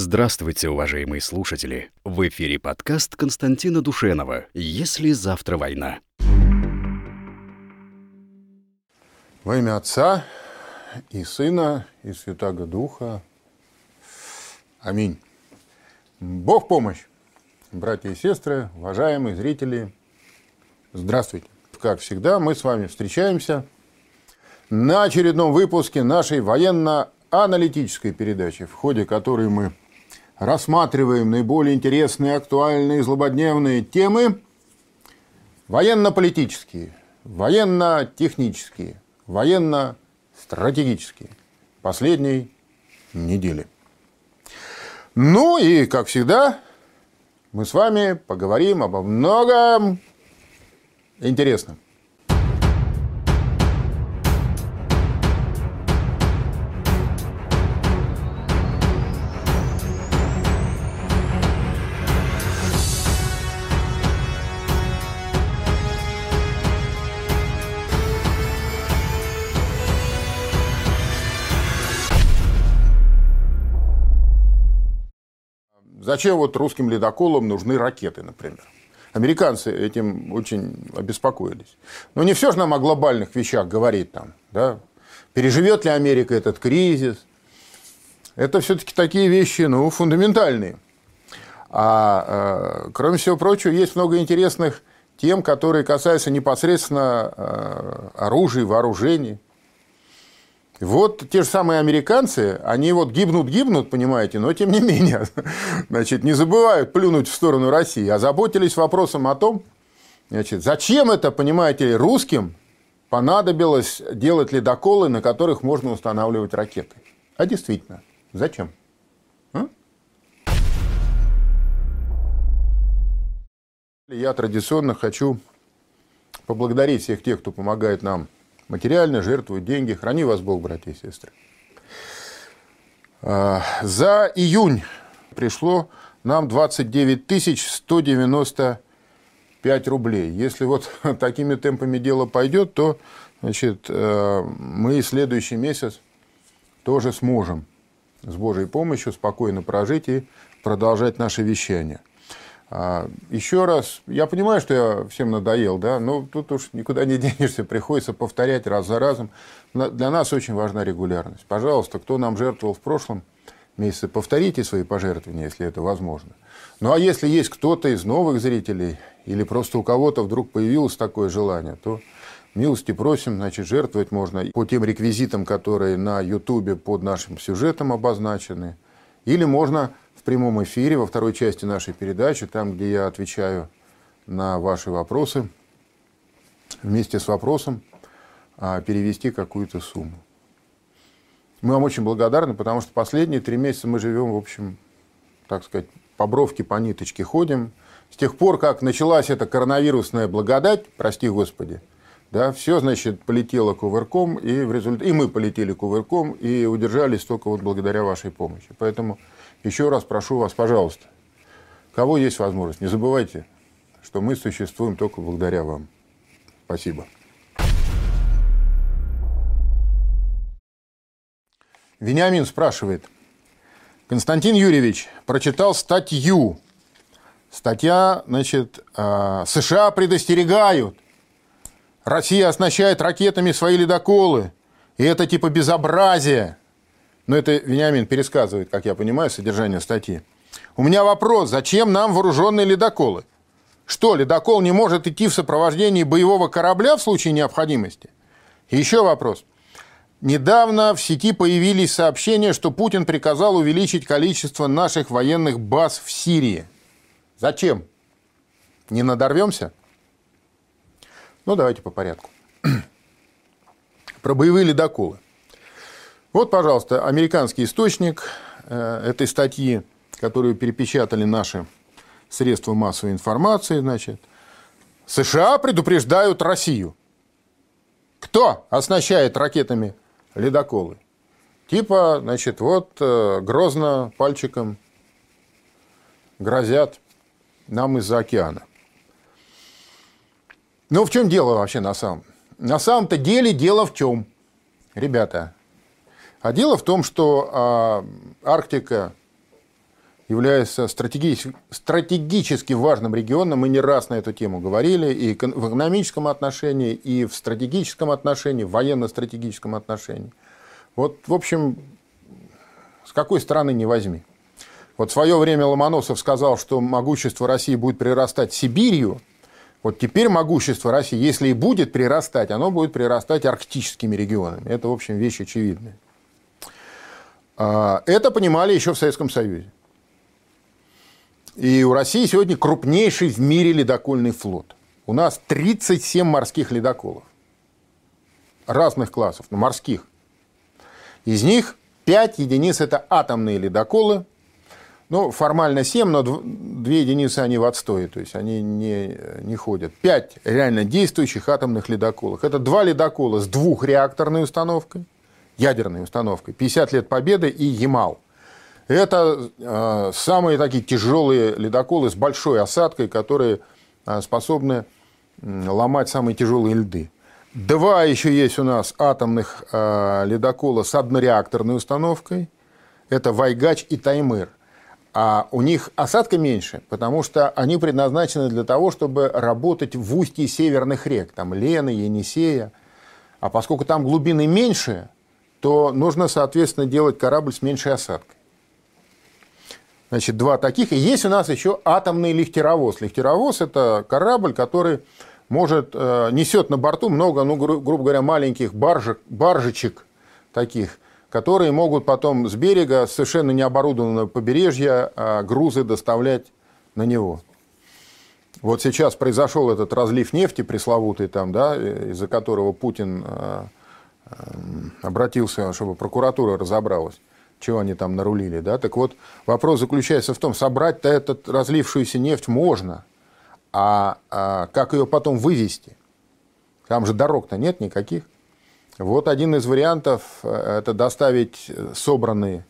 Здравствуйте, уважаемые слушатели! В эфире подкаст Константина Душенова «Если завтра война». Во имя Отца и Сына и Святаго Духа. Аминь. Бог помощь! Братья и сестры, уважаемые зрители, здравствуйте! Как всегда, мы с вами встречаемся на очередном выпуске нашей военно-аналитической передачи, в ходе которой мы рассматриваем наиболее интересные, актуальные, злободневные темы военно-политические, военно-технические, военно-стратегические последней недели. Ну и, как всегда, мы с вами поговорим обо многом интересном. Зачем вот русским ледоколам нужны ракеты, например? Американцы этим очень обеспокоились. Но не все же нам о глобальных вещах говорить там. Да? Переживет ли Америка этот кризис? Это все-таки такие вещи ну, фундаментальные. А э, кроме всего прочего, есть много интересных тем, которые касаются непосредственно э, оружия, вооружений. Вот те же самые американцы, они вот гибнут-гибнут, понимаете, но тем не менее, значит, не забывают плюнуть в сторону России, а заботились вопросом о том, значит, зачем это, понимаете, русским понадобилось делать ледоколы, на которых можно устанавливать ракеты. А действительно, зачем? А? Я традиционно хочу поблагодарить всех тех, кто помогает нам материально, жертвуют деньги. Храни вас Бог, братья и сестры. А, за июнь пришло нам 29 195 рублей. Если вот такими темпами дело пойдет, то значит, э, мы следующий месяц тоже сможем с Божьей помощью спокойно прожить и продолжать наше вещание. А, Еще раз, я понимаю, что я всем надоел, да, но тут уж никуда не денешься, приходится повторять раз за разом. Для нас очень важна регулярность. Пожалуйста, кто нам жертвовал в прошлом месяце, повторите свои пожертвования, если это возможно. Ну а если есть кто-то из новых зрителей или просто у кого-то вдруг появилось такое желание, то милости просим, значит, жертвовать можно по тем реквизитам, которые на Ютубе под нашим сюжетом обозначены, или можно прямом эфире во второй части нашей передачи, там, где я отвечаю на ваши вопросы, вместе с вопросом а, перевести какую-то сумму. Мы вам очень благодарны, потому что последние три месяца мы живем, в общем, так сказать, по бровке, по ниточке ходим. С тех пор, как началась эта коронавирусная благодать, прости Господи, да, все, значит, полетело кувырком, и, в результ... и мы полетели кувырком, и удержались только вот благодаря вашей помощи. Поэтому еще раз прошу вас, пожалуйста, кого есть возможность, не забывайте, что мы существуем только благодаря вам. Спасибо. Вениамин спрашивает. Константин Юрьевич прочитал статью. Статья, значит, а, США предостерегают. Россия оснащает ракетами свои ледоколы. И это типа безобразие. Но это Вениамин пересказывает, как я понимаю, содержание статьи. У меня вопрос, зачем нам вооруженные ледоколы? Что, ледокол не может идти в сопровождении боевого корабля в случае необходимости? Еще вопрос. Недавно в сети появились сообщения, что Путин приказал увеличить количество наших военных баз в Сирии. Зачем? Не надорвемся? Ну, давайте по порядку. Про боевые ледоколы. Вот, пожалуйста, американский источник э, этой статьи, которую перепечатали наши средства массовой информации, значит. США предупреждают Россию. Кто оснащает ракетами ледоколы? Типа, значит, вот э, грозно пальчиком грозят нам из-за океана. Ну, в чем дело вообще на самом? На самом-то деле дело в чем? Ребята, а дело в том, что а, Арктика является стратегически, стратегически важным регионом. Мы не раз на эту тему говорили и в экономическом отношении, и в стратегическом отношении, в военно-стратегическом отношении. Вот, в общем, с какой стороны не возьми. Вот в свое время Ломоносов сказал, что могущество России будет прирастать Сибирью. Вот теперь могущество России, если и будет прирастать, оно будет прирастать арктическими регионами. Это, в общем, вещь очевидная. А, это понимали еще в Советском Союзе. И у России сегодня крупнейший в мире ледокольный флот. У нас 37 морских ледоколов. Разных классов, но морских. Из них 5 единиц – это атомные ледоколы. Ну, формально 7, но 2 единицы они в отстое, то есть они не, не ходят. 5 реально действующих атомных ледоколов. Это два ледокола с двухреакторной установкой, ядерной установкой, 50 лет Победы и Ямал – это э, самые такие тяжелые ледоколы с большой осадкой, которые э, способны ломать самые тяжелые льды. Два еще есть у нас атомных э, ледокола с однореакторной установкой. Это Вайгач и Таймыр. А у них осадка меньше, потому что они предназначены для того, чтобы работать в устье северных рек, там Лены, Енисея. А поскольку там глубины меньше, то нужно, соответственно, делать корабль с меньшей осадкой. Значит, два таких. И есть у нас еще атомный лихтеровоз. Лихтеровоз – это корабль, который может, э, несет на борту много, ну, гру, грубо говоря, маленьких баржек, баржечек таких, которые могут потом с берега, совершенно необорудованного побережья, э, грузы доставлять на него. Вот сейчас произошел этот разлив нефти пресловутый, там, да, из-за которого Путин э, обратился, чтобы прокуратура разобралась чего они там нарулили, да? Так вот, вопрос заключается в том, собрать-то этот разлившуюся нефть можно, а, а как ее потом вывести? Там же дорог-то нет никаких. Вот один из вариантов э, – это доставить собранные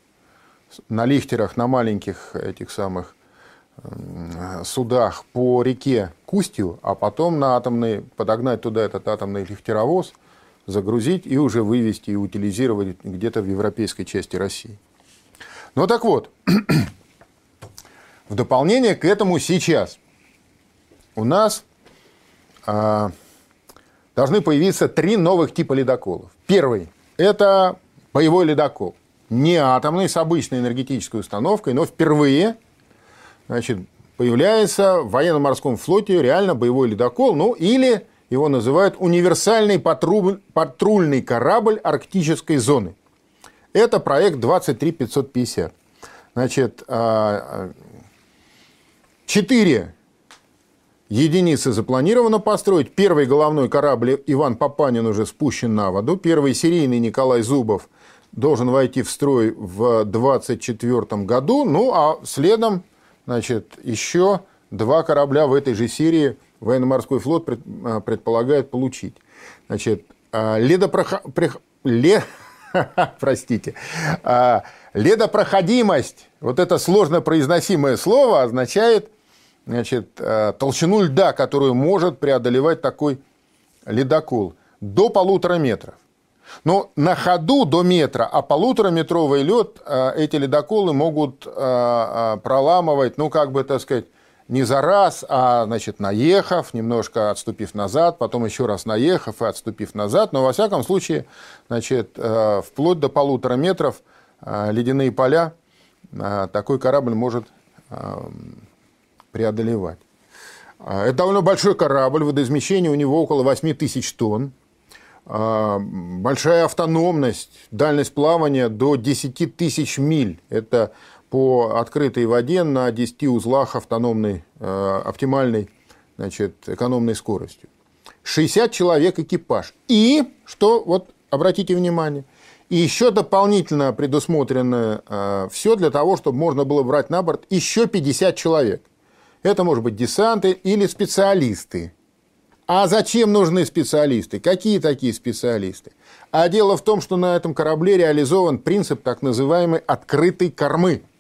на лихтерах, на маленьких этих самых судах по реке Кустью, а потом на атомный, подогнать туда этот атомный лихтеровоз – загрузить и уже вывести и утилизировать где-то в европейской части России. Ну так вот, в дополнение к этому сейчас у нас а, должны появиться три новых типа ледоколов. Первый – это боевой ледокол. Не атомный, с обычной энергетической установкой, но впервые значит, появляется в военно-морском флоте реально боевой ледокол, ну или его называют универсальный патруль, патрульный корабль арктической зоны. Это проект 23550. Значит, а, четыре единицы запланировано построить. Первый головной корабль Иван Папанин уже спущен на воду. Первый серийный Николай Зубов должен войти в строй в 2024 году. Ну, а следом, значит, еще два корабля в этой же серии – военно-морской флот а, предполагает получить. Значит, а, ледопрох... Ле... Простите. А, ледопроходимость, вот это сложно произносимое слово, означает значит, толщину льда, которую может преодолевать такой ледокол, до полутора метров. Но на ходу до метра, а полутораметровый лед эти ледоколы могут проламывать, ну, как бы, так сказать, не за раз, а, значит, наехав, немножко отступив назад, потом еще раз наехав и отступив назад. Но, во всяком случае, значит, э, вплоть до полутора метров э, ледяные поля э, такой корабль может преодолевать. Это довольно большой корабль, водоизмещение у него около 8 тысяч тонн. Большая автономность, дальность плавания до 10 тысяч миль. Это по открытой воде на 10 узлах автономной, э, оптимальной значит, экономной скоростью. 60 человек экипаж. И, что, вот обратите внимание, и еще дополнительно предусмотрено э, все для того, чтобы можно было брать на борт еще 50 человек. Это может быть десанты или специалисты. А зачем нужны специалисты? Какие такие специалисты? А дело в том, что на этом корабле реализован принцип так называемой открытой кормы –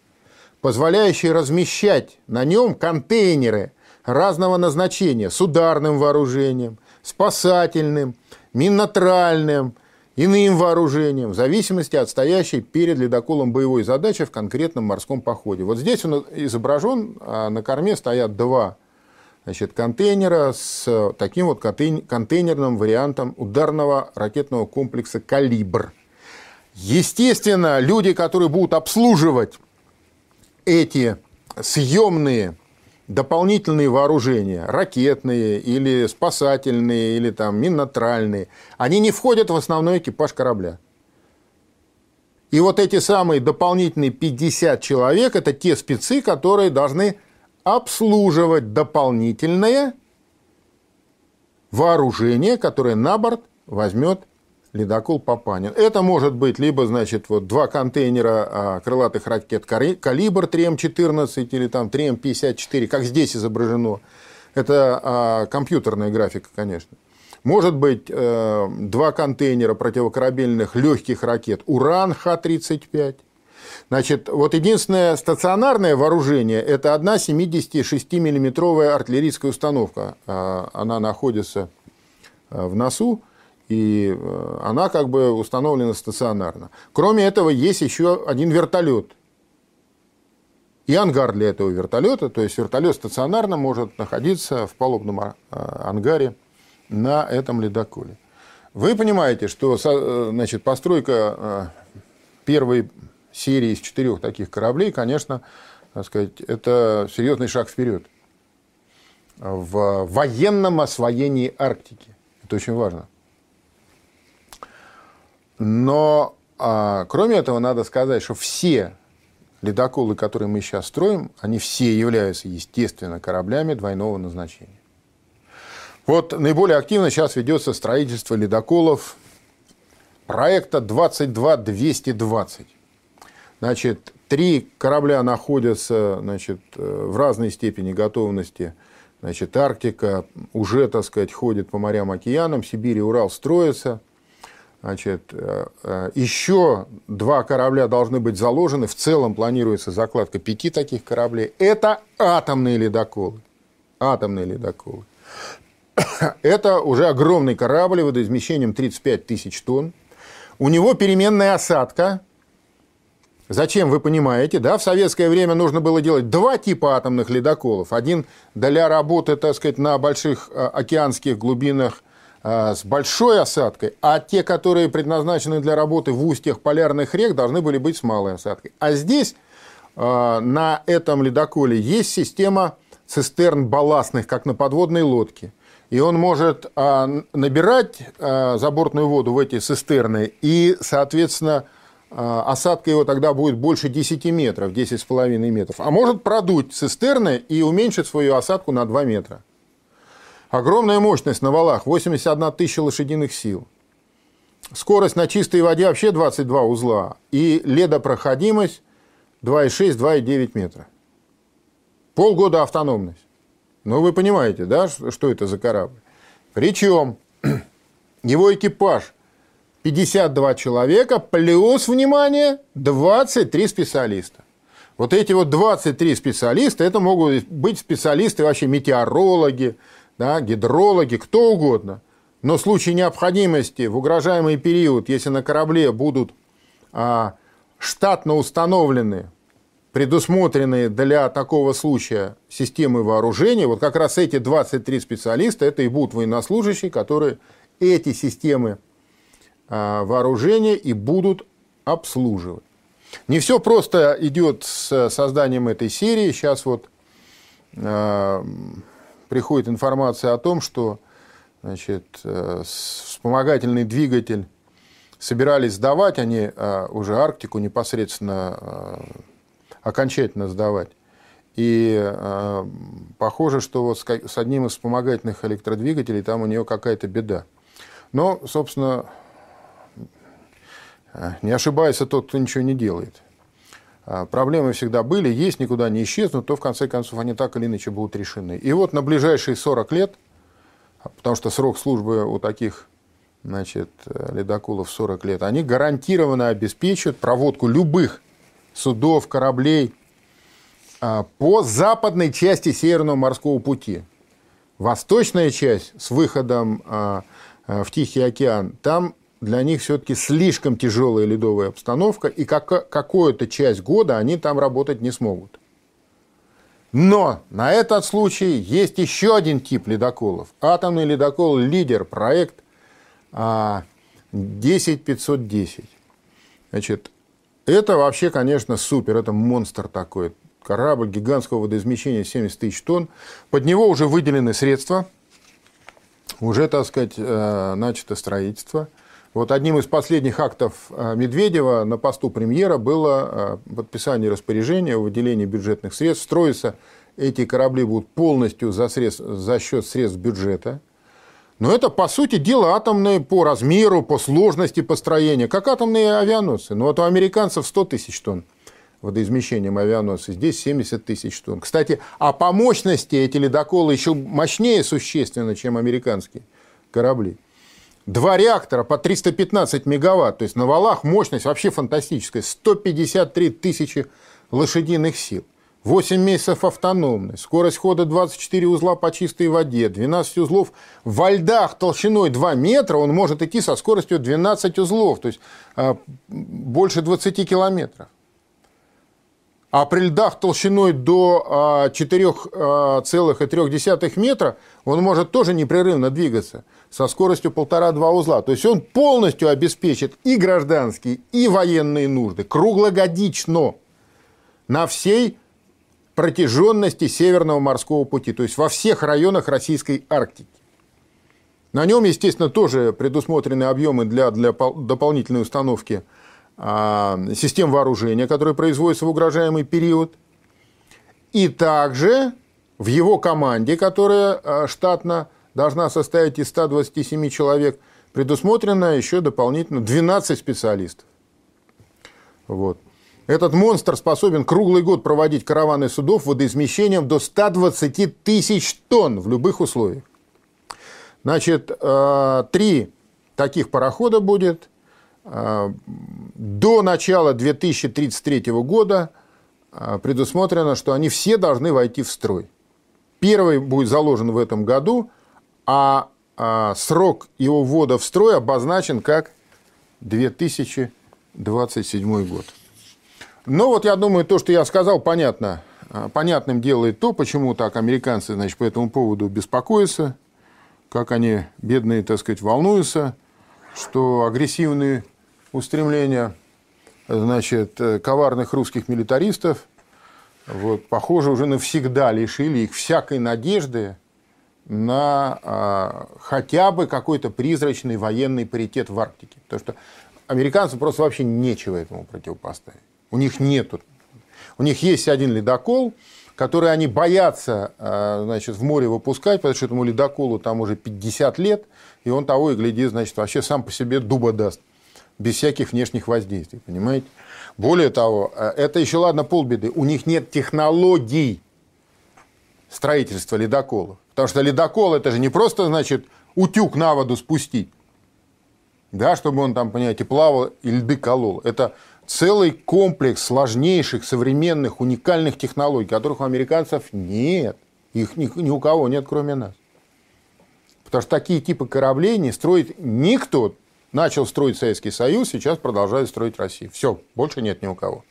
позволяющий размещать на нем контейнеры разного назначения с ударным вооружением, спасательным, минотральным иным вооружением, в зависимости от стоящей перед ледоколом боевой задачи в конкретном морском походе. Вот здесь он изображен, а на корме стоят два значит, контейнера с таким вот контейнерным вариантом ударного ракетного комплекса «Калибр». Естественно, люди, которые будут обслуживать эти съемные дополнительные вооружения, ракетные или спасательные, или там минотральные, они не входят в основной экипаж корабля. И вот эти самые дополнительные 50 человек – это те спецы, которые должны обслуживать дополнительное вооружение, которое на борт возьмет ледокол Папанин. Это может быть либо, значит, вот два контейнера а, крылатых ракет «Калибр» 3М14 или там 3М54, как здесь изображено. Это а, компьютерная графика, конечно. Может быть э, два контейнера противокорабельных легких ракет «Уран» Х-35. Значит, вот единственное стационарное вооружение – это одна 76-миллиметровая артиллерийская установка. А, она находится в носу и э, она как бы установлена стационарно. Кроме этого, есть еще один вертолет. И ангар для этого вертолета, то есть вертолет стационарно может находиться в палубном а, ангаре на этом ледоколе. Вы понимаете, что э, значит, постройка э, первой серии из четырех таких кораблей, конечно, так сказать, это серьезный шаг вперед в военном освоении Арктики. Это очень важно. Но а, кроме этого, надо сказать, что все ледоколы, которые мы сейчас строим, они все являются, естественно, кораблями двойного назначения. Вот наиболее активно сейчас ведется строительство ледоколов проекта 22220. Значит, три корабля находятся значит, в разной степени готовности. Значит, Арктика уже, так сказать, ходит по морям, океанам, Сибирь и Урал строятся – Значит, э, э, еще два корабля должны быть заложены. В целом планируется закладка пяти таких кораблей. Это атомные ледоколы. Атомные ледоколы. Это уже огромный корабль водоизмещением 35 тысяч тонн. У него переменная осадка. Зачем, вы понимаете, да? В советское время нужно было делать два типа атомных ледоколов. Один для работы, так сказать, на больших э, океанских глубинах с большой осадкой, а те, которые предназначены для работы в устьях полярных рек, должны были быть с малой осадкой. А здесь э, на этом ледоколе есть система цистерн балластных, как на подводной лодке. И он может э, набирать забортную воду в эти цистерны, и, соответственно, осадка его тогда будет больше 10 метров, 10,5 метров. А может продуть цистерны и уменьшить свою осадку на 2 метра. Огромная мощность на валах, 81 тысяча лошадиных сил. Скорость на чистой воде вообще 22 узла. И ледопроходимость 2,6-2,9 метра. Полгода автономность. Ну, вы понимаете, да, что это за корабль? Причем его экипаж 52 человека плюс, внимание, 23 специалиста. Вот эти вот 23 специалиста, это могут быть специалисты вообще метеорологи, да, гидрологи, кто угодно. Но в случае необходимости в угрожаемый период, если на корабле будут а, штатно установлены, предусмотренные для такого случая системы вооружения, вот как раз эти 23 специалиста, это и будут военнослужащие, которые эти системы а, вооружения и будут обслуживать. Не все просто идет с созданием этой серии. Сейчас вот а, приходит информация о том, что значит, э, вспомогательный двигатель собирались сдавать, они э, уже Арктику непосредственно э, окончательно сдавать. И похоже, что вот с одним из вспомогательных электродвигателей там у нее какая-то беда. Но, собственно, не ошибается тот, кто ничего не делает. А, проблемы всегда были, есть, никуда не исчезнут, то в конце концов они так или иначе будут решены. И вот на ближайшие 40 лет, потому что срок службы у таких значит, ледоколов 40 лет, они гарантированно обеспечивают проводку любых судов, кораблей а, по западной части Северного морского пути. Восточная часть с выходом а, в Тихий океан, там для них все-таки слишком тяжелая ледовая обстановка, и как, какую-то часть года они там работать не смогут. Но на этот случай есть еще один тип ледоколов. Атомный ледокол «Лидер», проект 10510. А, Значит, это вообще, конечно, супер, это монстр такой. Корабль гигантского водоизмещения 70 тысяч тонн. Под него уже выделены средства, уже, так сказать, э, начато строительство. Вот одним из последних актов э, Медведева на посту премьера было э, подписание распоряжения о выделении бюджетных средств. Строятся эти корабли будут полностью за, средств, за счет средств бюджета. Но это, по сути дела, атомные по размеру, по сложности построения, как атомные авианосцы. Но вот у американцев 100 тысяч тонн водоизмещением авианосцы, здесь 70 тысяч тонн. Кстати, а по мощности эти ледоколы еще мощнее существенно, чем американские корабли. Два реактора по 315 мегаватт, то есть на валах мощность вообще фантастическая, 153 тысячи лошадиных сил. 8 месяцев автономной, скорость хода 24 узла по чистой воде, 12 узлов. Во льдах толщиной 2 метра, он может идти со скоростью 12 узлов, то есть а, больше 20 километров. А при льдах толщиной до 4,3 а, метра он может тоже непрерывно двигаться со скоростью 1,5-2 узла. То есть он полностью обеспечит и гражданские, и военные нужды круглогодично на всей протяженности Северного морского пути, то есть во всех районах Российской Арктики. На нем, естественно, тоже предусмотрены объемы для, для дополнительной установки а, систем вооружения, которые производятся в угрожаемый период. И также в его команде, которая а, штатно должна состоять из 127 человек, предусмотрено еще дополнительно 12 специалистов. Вот. Этот монстр способен круглый год проводить караваны судов водоизмещением до 120 тысяч тонн в любых условиях. Значит, э, три таких парохода будет. До начала 2033 года э, предусмотрено, что они все должны войти в строй. Первый будет заложен в этом году, а срок его ввода в строй обозначен как 2027 год. Но вот я думаю, то, что я сказал, понятно. А, понятным делает то, почему так американцы значит, по этому поводу беспокоятся, как они, бедные, так сказать, волнуются, что агрессивные устремления значит, коварных русских милитаристов вот, похоже, уже навсегда лишили их всякой надежды на а, хотя бы какой-то призрачный военный паритет в Арктике. Потому что американцам просто вообще нечего этому противопоставить. У них нету. У них есть один ледокол, который они боятся э, значит, в море выпускать, потому что этому ледоколу там уже 50 лет, и он того и гляди, значит, вообще сам по себе дуба даст, без всяких внешних воздействий, понимаете? Более того, э, это еще ладно полбеды, у них нет технологий строительства ледоколов. Потому что ледокол это же не просто, значит, утюг на воду спустить, да, чтобы он там, понимаете, плавал и льды колол. Это целый комплекс сложнейших, современных, уникальных технологий, которых у американцев нет. Их ни, ни у кого нет, кроме нас. Потому что такие типы кораблей не строит никто. Начал строить Советский Союз, сейчас продолжает строить Россия. Все, больше нет ни у кого.